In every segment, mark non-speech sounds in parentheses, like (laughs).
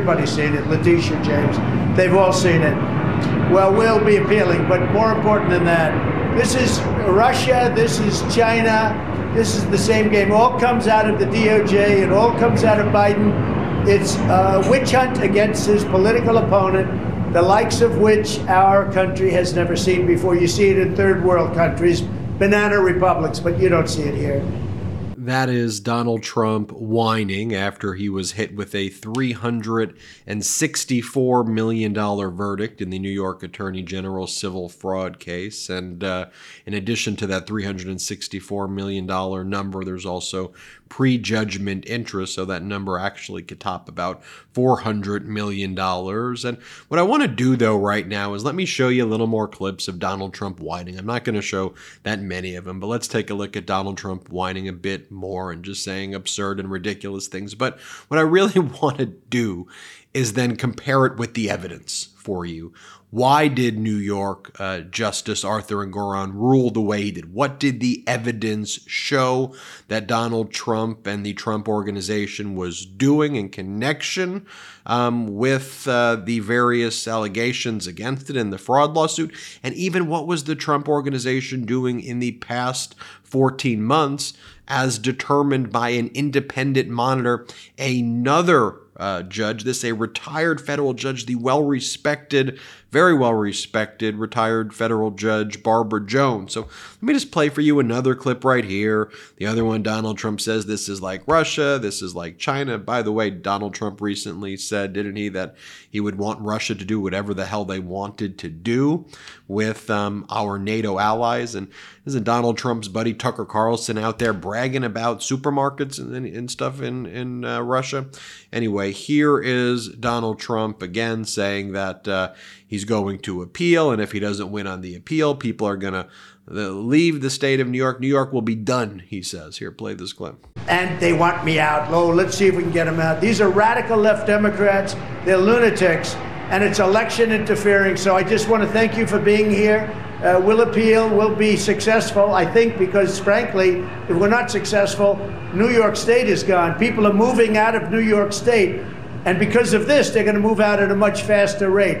Everybody's seen it. Letitia James, they've all seen it. Well, we'll be appealing, but more important than that, this is Russia, this is China, this is the same game. All comes out of the DOJ, it all comes out of Biden. It's a witch hunt against his political opponent, the likes of which our country has never seen before. You see it in third world countries, banana republics, but you don't see it here. That is Donald Trump whining after he was hit with a $364 million verdict in the New York Attorney General civil fraud case. And uh, in addition to that $364 million number, there's also prejudgment interest, so that number actually could top about $400 million. And what I want to do, though, right now is let me show you a little more clips of Donald Trump whining. I'm not going to show that many of them, but let's take a look at Donald Trump whining a bit more and just saying absurd and ridiculous things. But what I really (laughs) want to do is then compare it with the evidence for you. Why did New York uh, Justice Arthur and Engoron rule the way he did? What did the evidence show that Donald Trump and the Trump organization was doing in connection um, with uh, the various allegations against it in the fraud lawsuit? And even what was the Trump organization doing in the past 14 months as determined by an independent monitor, another uh, judge, this a retired federal judge, the well respected, very well respected retired federal judge Barbara Jones. So let me just play for you another clip right here. The other one, Donald Trump says this is like Russia, this is like China. By the way, Donald Trump recently said, didn't he, that he would want Russia to do whatever the hell they wanted to do with um, our NATO allies. And isn't Donald Trump's buddy Tucker Carlson out there bragging about supermarkets and, and stuff in, in uh, Russia? Anyway, here is Donald Trump again saying that uh, he's going to appeal, and if he doesn't win on the appeal, people are going to leave the state of New York. New York will be done, he says. Here, play this clip. And they want me out. Oh, let's see if we can get them out. These are radical left Democrats. They're lunatics, and it's election interfering. So I just want to thank you for being here. Uh, we'll appeal. We'll be successful, I think, because frankly, if we're not successful, New York State is gone. People are moving out of New York State. And because of this, they're going to move out at a much faster rate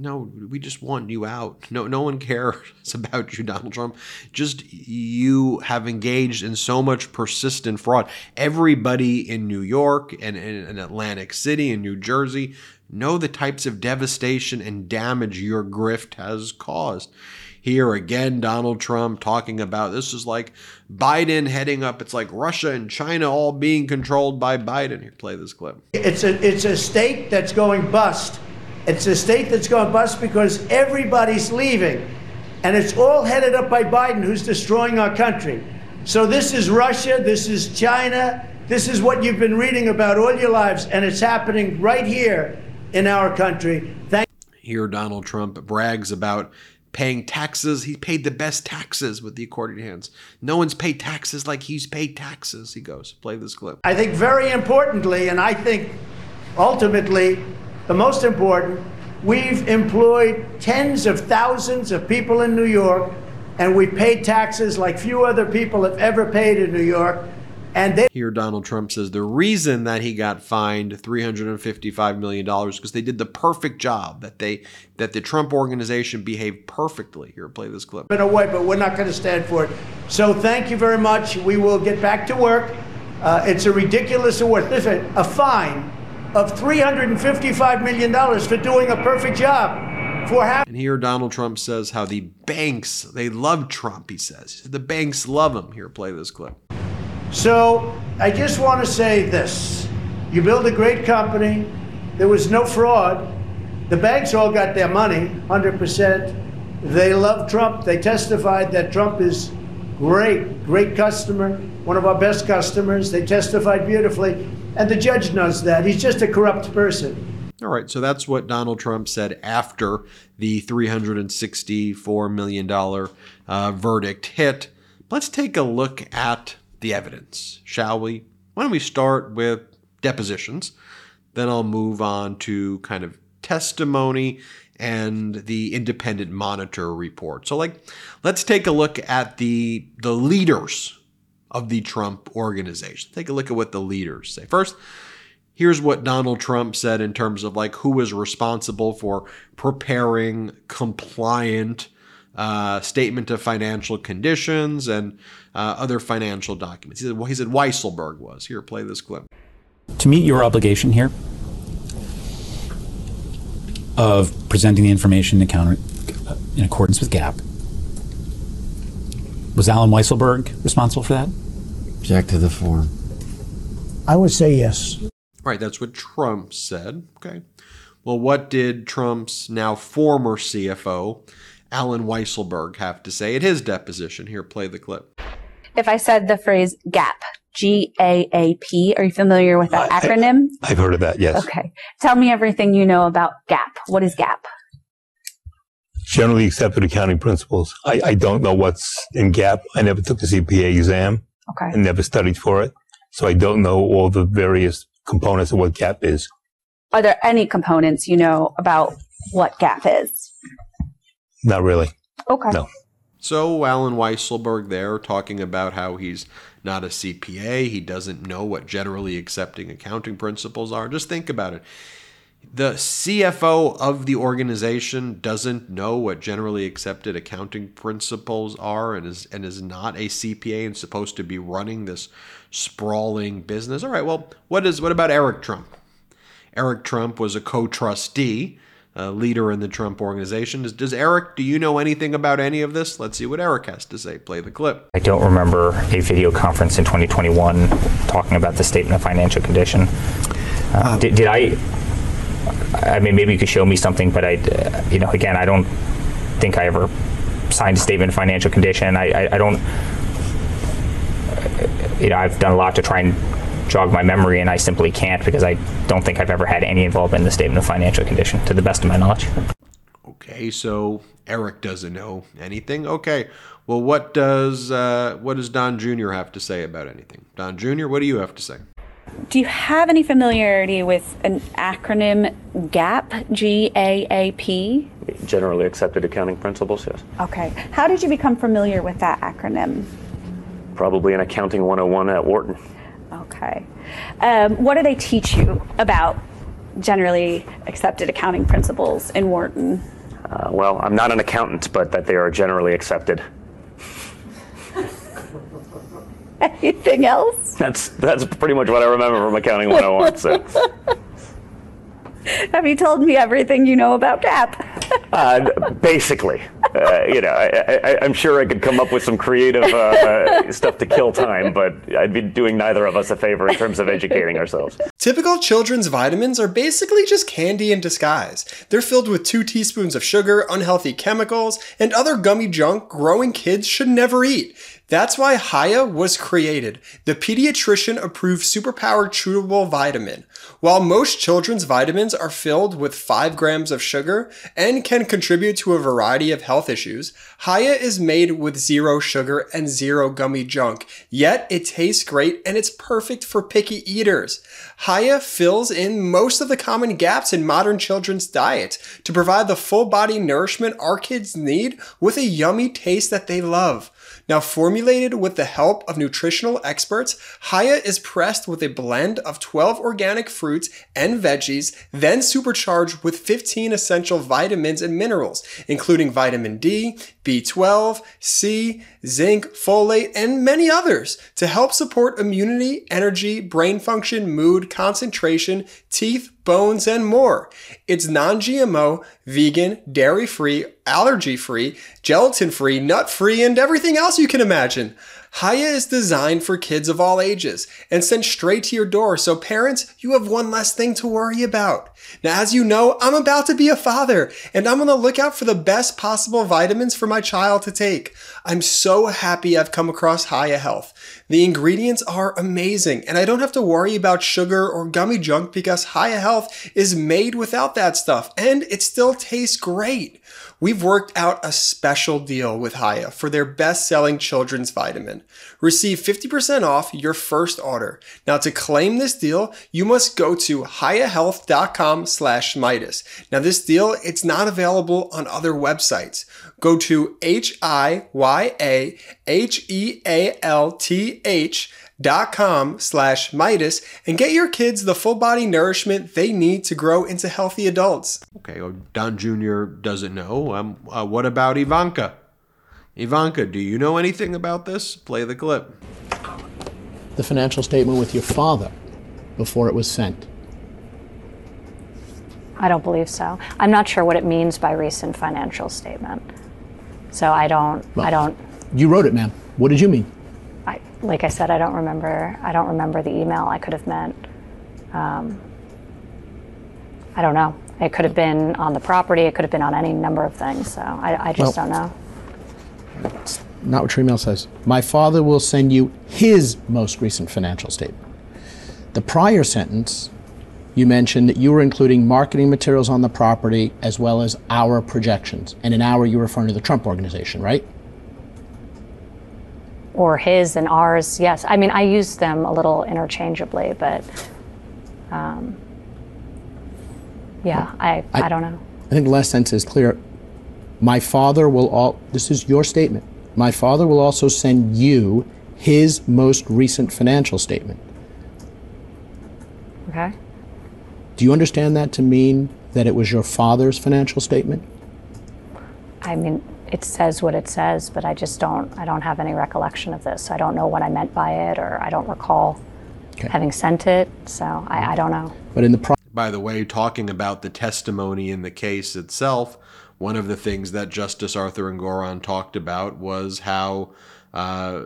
no, we just want you out. No, no one cares (laughs) about you, Donald Trump. Just you have engaged in so much persistent fraud. Everybody in New York and in Atlantic City and New Jersey know the types of devastation and damage your grift has caused. Here again, Donald Trump talking about this is like Biden heading up. It's like Russia and China all being controlled by Biden. Here, play this clip. It's a it's a state that's going bust it's a state that's going bust because everybody's leaving. And it's all headed up by Biden, who's destroying our country. So this is Russia, this is China, this is what you've been reading about all your lives, and it's happening right here in our country. Thank here Donald Trump brags about paying taxes. He paid the best taxes with the accordion hands. No one's paid taxes like he's paid taxes. He goes, play this clip. I think very importantly, and I think ultimately the most important, we've employed tens of thousands of people in New York, and we paid taxes like few other people have ever paid in New York. And they- here, Donald Trump says the reason that he got fined 355 million dollars because they did the perfect job that they that the Trump organization behaved perfectly. Here, play this clip. Been away, but we're not going to stand for it. So thank you very much. We will get back to work. Uh, it's a ridiculous award. Listen, a fine of $355 million for doing a perfect job. For and here Donald Trump says how the banks, they love Trump, he says. The banks love him. Here, play this clip. So I just want to say this. You build a great company. There was no fraud. The banks all got their money, 100%. They love Trump. They testified that Trump is great, great customer, one of our best customers. They testified beautifully. And the judge knows that. He's just a corrupt person. All right, so that's what Donald Trump said after the $364 million uh, verdict hit. Let's take a look at the evidence, shall we? Why don't we start with depositions? Then I'll move on to kind of testimony and the independent monitor report. So like let's take a look at the the leaders of the Trump organization. Take a look at what the leaders say. First, here's what Donald Trump said in terms of like who is responsible for preparing compliant uh, statement of financial conditions and uh, other financial documents. He said, well, he said Weisselberg was. Here, play this clip. To meet your obligation here of presenting the information in, account- in accordance with GAAP, was Allen Weisselberg responsible for that? Object to the form. I would say yes. Right, that's what Trump said. Okay. Well, what did Trump's now former CFO, Allen Weisselberg, have to say at his deposition? Here, play the clip. If I said the phrase GAAP, G A A P, are you familiar with that I- acronym? I've heard of that, yes. Okay. Tell me everything you know about GAAP. What is GAAP? Generally accepted accounting principles. I, I don't know what's in GAAP. I never took the CPA exam Okay. and never studied for it. So I don't know all the various components of what GAAP is. Are there any components you know about what GAAP is? Not really. Okay. No. So, Allen Weisselberg there talking about how he's not a CPA, he doesn't know what generally accepting accounting principles are. Just think about it. The CFO of the organization doesn't know what generally accepted accounting principles are and is and is not a CPA and supposed to be running this sprawling business. All right, well, what is what about Eric Trump? Eric Trump was a co-trustee, a leader in the Trump organization. Does, does Eric, do you know anything about any of this? Let's see what Eric has to say. Play the clip. I don't remember a video conference in 2021 talking about the statement of financial condition. Uh, did, did I? I mean, maybe you could show me something, but I, you know, again, I don't think I ever signed a statement of financial condition. I, I, I don't. You know, I've done a lot to try and jog my memory, and I simply can't because I don't think I've ever had any involvement in the statement of financial condition, to the best of my knowledge. Okay, so Eric doesn't know anything. Okay, well, what does uh, what does Don Jr. have to say about anything? Don Jr., what do you have to say? Do you have any familiarity with an acronym GAAP? G A A P? Generally accepted accounting principles, yes. Okay. How did you become familiar with that acronym? Probably an accounting 101 at Wharton. Okay. Um, what do they teach you about generally accepted accounting principles in Wharton? Uh, well, I'm not an accountant, but that they are generally accepted. (laughs) Anything else? That's that's pretty much what I remember from accounting 101. So, (laughs) Have you told me everything you know about GAAP? (laughs) uh, basically, uh, you know, I, I, I'm sure I could come up with some creative uh, uh, stuff to kill time, but I'd be doing neither of us a favor in terms of educating ourselves. Typical children's vitamins are basically just candy in disguise. They're filled with two teaspoons of sugar, unhealthy chemicals, and other gummy junk growing kids should never eat. That's why Hiya was created, the pediatrician approved superpower chewable vitamin. While most children's vitamins are filled with 5 grams of sugar and can contribute to a variety of health issues, Hiya is made with zero sugar and zero gummy junk, yet it tastes great and it's perfect for picky eaters. Hiya fills in most of the common gaps in modern children's diet to provide the full body nourishment our kids need with a yummy taste that they love. Now, formulated with the help of nutritional experts, Hiya is pressed with a blend of 12 organic fruits and veggies, then supercharged with 15 essential vitamins and minerals, including vitamin D, B12, C, zinc, folate, and many others to help support immunity, energy, brain function, mood, concentration, teeth, bones, and more. It's non GMO, vegan, dairy free, allergy free, gelatin free, nut free, and everything else you can imagine. Hiya is designed for kids of all ages and sent straight to your door, so parents, you have one less thing to worry about. Now, as you know, I'm about to be a father, and I'm on the lookout for the best possible vitamins for my child to take. I'm so happy I've come across Hiya Health. The ingredients are amazing, and I don't have to worry about sugar or gummy junk because Hiya Health is made without that stuff, and it still tastes great. We've worked out a special deal with Hiya for their best-selling children's vitamin. Receive 50% off your first order. Now to claim this deal, you must go to hiyahealth.com slash Meidas. Now this deal, it's not available on other websites. Go to H-I-Y-A-H-E-A-L-T ph.com slash Meidas and get your kids the full body nourishment they need to grow into healthy adults. Okay, well, Don Jr. doesn't know. Um, uh, what about Ivanka? Ivanka, do you know anything about this? Play the clip. The financial statement with your father before it was sent. I don't believe so. I'm not sure what it means by recent financial statement. So I don't, I don't, You wrote it, ma'am. What did you mean? Like I said, I don't remember, I don't remember the email I could have meant. Um, I don't know. It could have been on the property, it could have been on any number of things, so I, I just Well- don't know. Not what your email says. My father will send you his most recent financial statement. The prior sentence, you mentioned that you were including marketing materials on the property as well as our projections. And in our, you were referring to the Trump organization, right? Or his and ours, yes. I mean, I use them a little interchangeably, but um, yeah, I, I, don't know. I think the last sentence is clear. My father will all, this is your statement. My father will also send you his most recent financial statement. Okay. Do you understand that to mean that it was your father's financial statement? I mean, it says what it says, but I just don't, I don't have any recollection of this. I don't know what I meant by it, or I don't recall having sent it, so I, I don't know. But in the pro- By the way, talking about the testimony in the case itself, one of the things that Justice Arthur Engoron talked about was how, uh,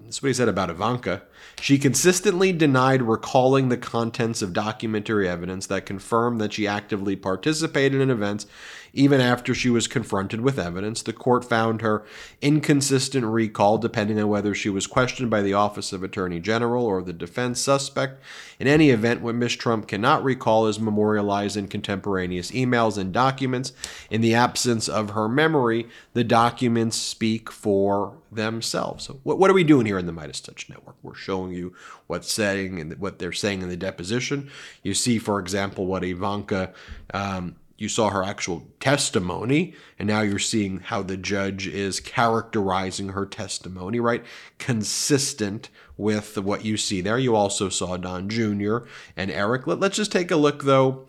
that's what he said about Ivanka. She consistently denied recalling the contents of documentary evidence that confirmed that she actively participated in events even after she was confronted with evidence. The court found her inconsistent recall depending on whether she was questioned by the Office of Attorney General or the defense suspect. In any event, what Ms. Trump cannot recall is memorialized in contemporaneous emails and documents. In the absence of her memory, the documents speak for themselves. So, what, what are we doing here in the Meidas Touch Network? We're showing you what's saying and what they're saying in the deposition. You see, for example, what Ivanka. Um, you saw her actual testimony, and now you're seeing how the judge is characterizing her testimony, right? Consistent with what you see there. You also saw Don Jr. and Eric. Let, us just take a look, though,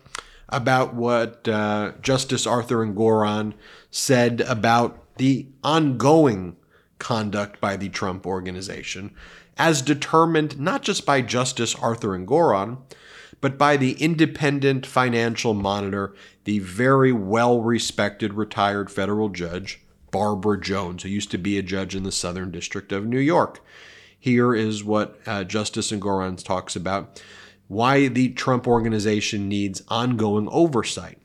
about what uh, Justice Arthur Engoron said about the ongoing conduct by the Trump organization, as determined not just by Justice Arthur Engoron, but by the independent financial monitor, the very well respected retired federal judge, Barbara Jones, who used to be a judge in the Southern District of New York. Here is what uh, Justice Engoron talks about why the Trump organization needs ongoing oversight.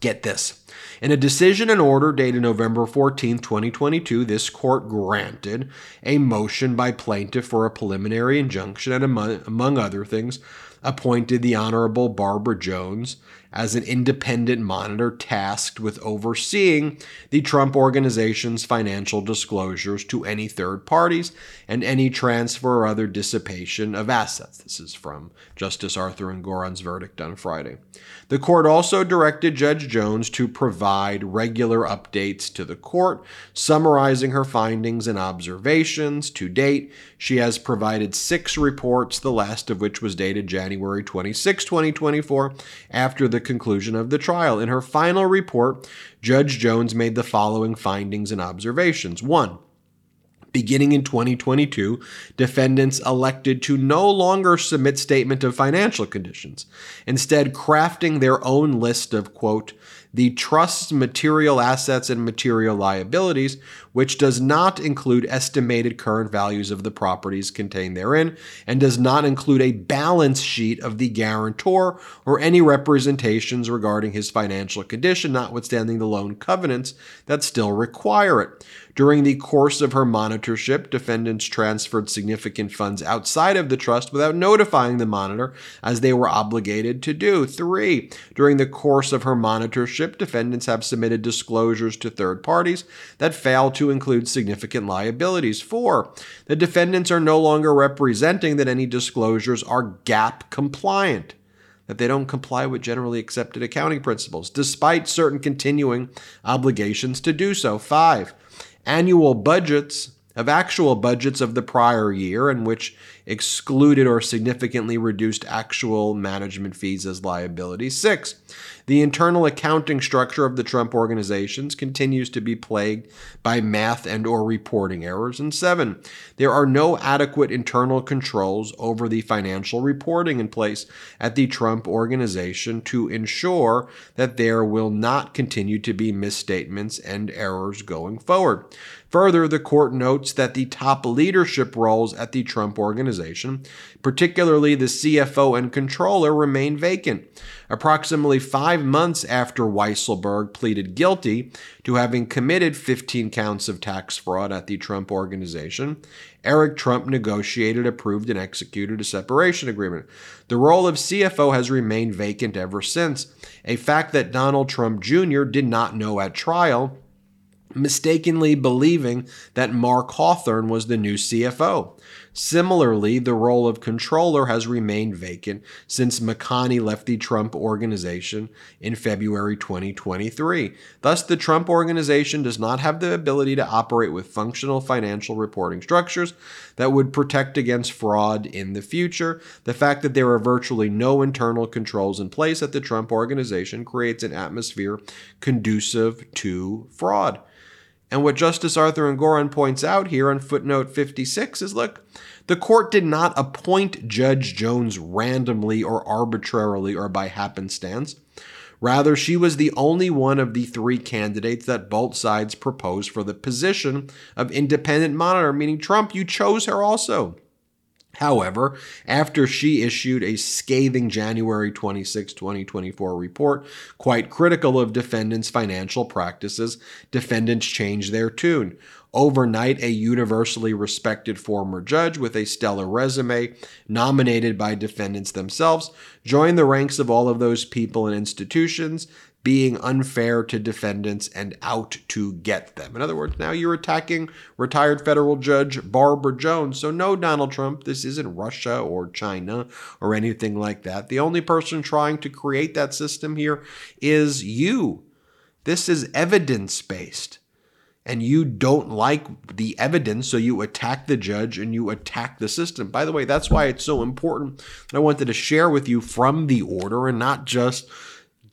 Get this. In a decision and order dated November 14, 2022, this court granted a motion by plaintiff for a preliminary injunction and, among, among other things, appointed the Honorable Barbara Jones as an independent monitor tasked with overseeing the Trump organization's financial disclosures to any third parties and any transfer or other dissipation of assets. This is from Justice Arthur Engoron's verdict on Friday. The court also directed Judge Jones to provide regular updates to the court, summarizing her findings and observations. To date, she has provided six reports, the last of which was dated January 26, 2024, after the conclusion of the trial. In her final report, Judge Jones made the following findings and observations. One, Beginning in 2022, defendants elected to no longer submit statement of financial conditions, instead crafting their own list of quote the trust's material assets and material liabilities, which does not include estimated current values of the properties contained therein, and does not include a balance sheet of the guarantor or any representations regarding his financial condition, notwithstanding the loan covenants that still require it. During the course of her monitorship, defendants transferred significant funds outside of the trust without notifying the monitor, as they were obligated to do. Three, during the course of her monitorship, defendants have submitted disclosures to third parties that fail to include significant liabilities. Four, the defendants are no longer representing that any disclosures are GAAP compliant that they don't comply with generally accepted accounting principles, despite certain continuing obligations to do so. Five, annual budgets of actual budgets of the prior year in which excluded or significantly reduced actual management fees as liabilities. Six, the internal accounting structure of the Trump organizations continues to be plagued by math and or reporting errors. And seven, there are no adequate internal controls over the financial reporting in place at the Trump organization to ensure that there will not continue to be misstatements and errors going forward. Further, the court notes that the top leadership roles at the Trump organization, particularly the CFO and controller, remain vacant. Approximately five months after Weisselberg pleaded guilty to having committed 15 counts of tax fraud at the Trump organization, Eric Trump negotiated, approved, and executed a separation agreement. The role of CFO has remained vacant ever since, a fact that Donald Trump Jr. did not know at trial mistakenly believing that Mark Hawthorne was the new CFO. Similarly, the role of controller has remained vacant since McConney left the Trump organization in February 2023. Thus, the Trump organization does not have the ability to operate with functional financial reporting structures that would protect against fraud in the future. The fact that there are virtually no internal controls in place at the Trump organization creates an atmosphere conducive to fraud. And what Justice Arthur Engoron points out here on footnote 56 is look, the court did not appoint Judge Jones randomly or arbitrarily or by happenstance. Rather, she was the only one of the three candidates that both sides proposed for the position of independent monitor, meaning Trump, you chose her also. However, after she issued a scathing January 26, 2024 report, quite critical of defendants' financial practices, defendants changed their tune. Overnight, a universally respected former judge with a stellar resume, nominated by defendants themselves, joined the ranks of all of those people and institutions being unfair to defendants and out to get them. In other words, now you're attacking retired federal judge Barbara Jones. So, no, Donald Trump, this isn't Russia or China or anything like that. The only person trying to create that system here is you. This is evidence based. And you don't like the evidence, so you attack the judge and you attack the system. By the way, that's why it's so important I wanted to share with you from the order and not just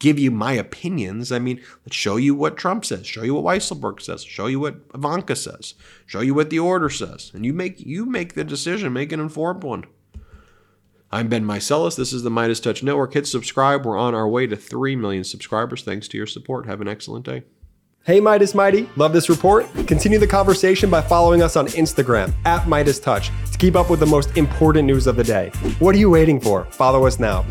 give you my opinions. I mean, let's show you what Trump says, show you what Weisselberg says, show you what Ivanka says, show you what the order says, and you make you make the decision, make an informed one. I'm Ben Meiselas. This is the Meidas Touch Network. Hit subscribe. We're on our way to 3 million subscribers. Thanks to your support. Have an excellent day. Hey Meidas Mighty, love this report? Continue the conversation by following us on Instagram at Meidas Touch to keep up with the most important news of the day. What are you waiting for? Follow us now.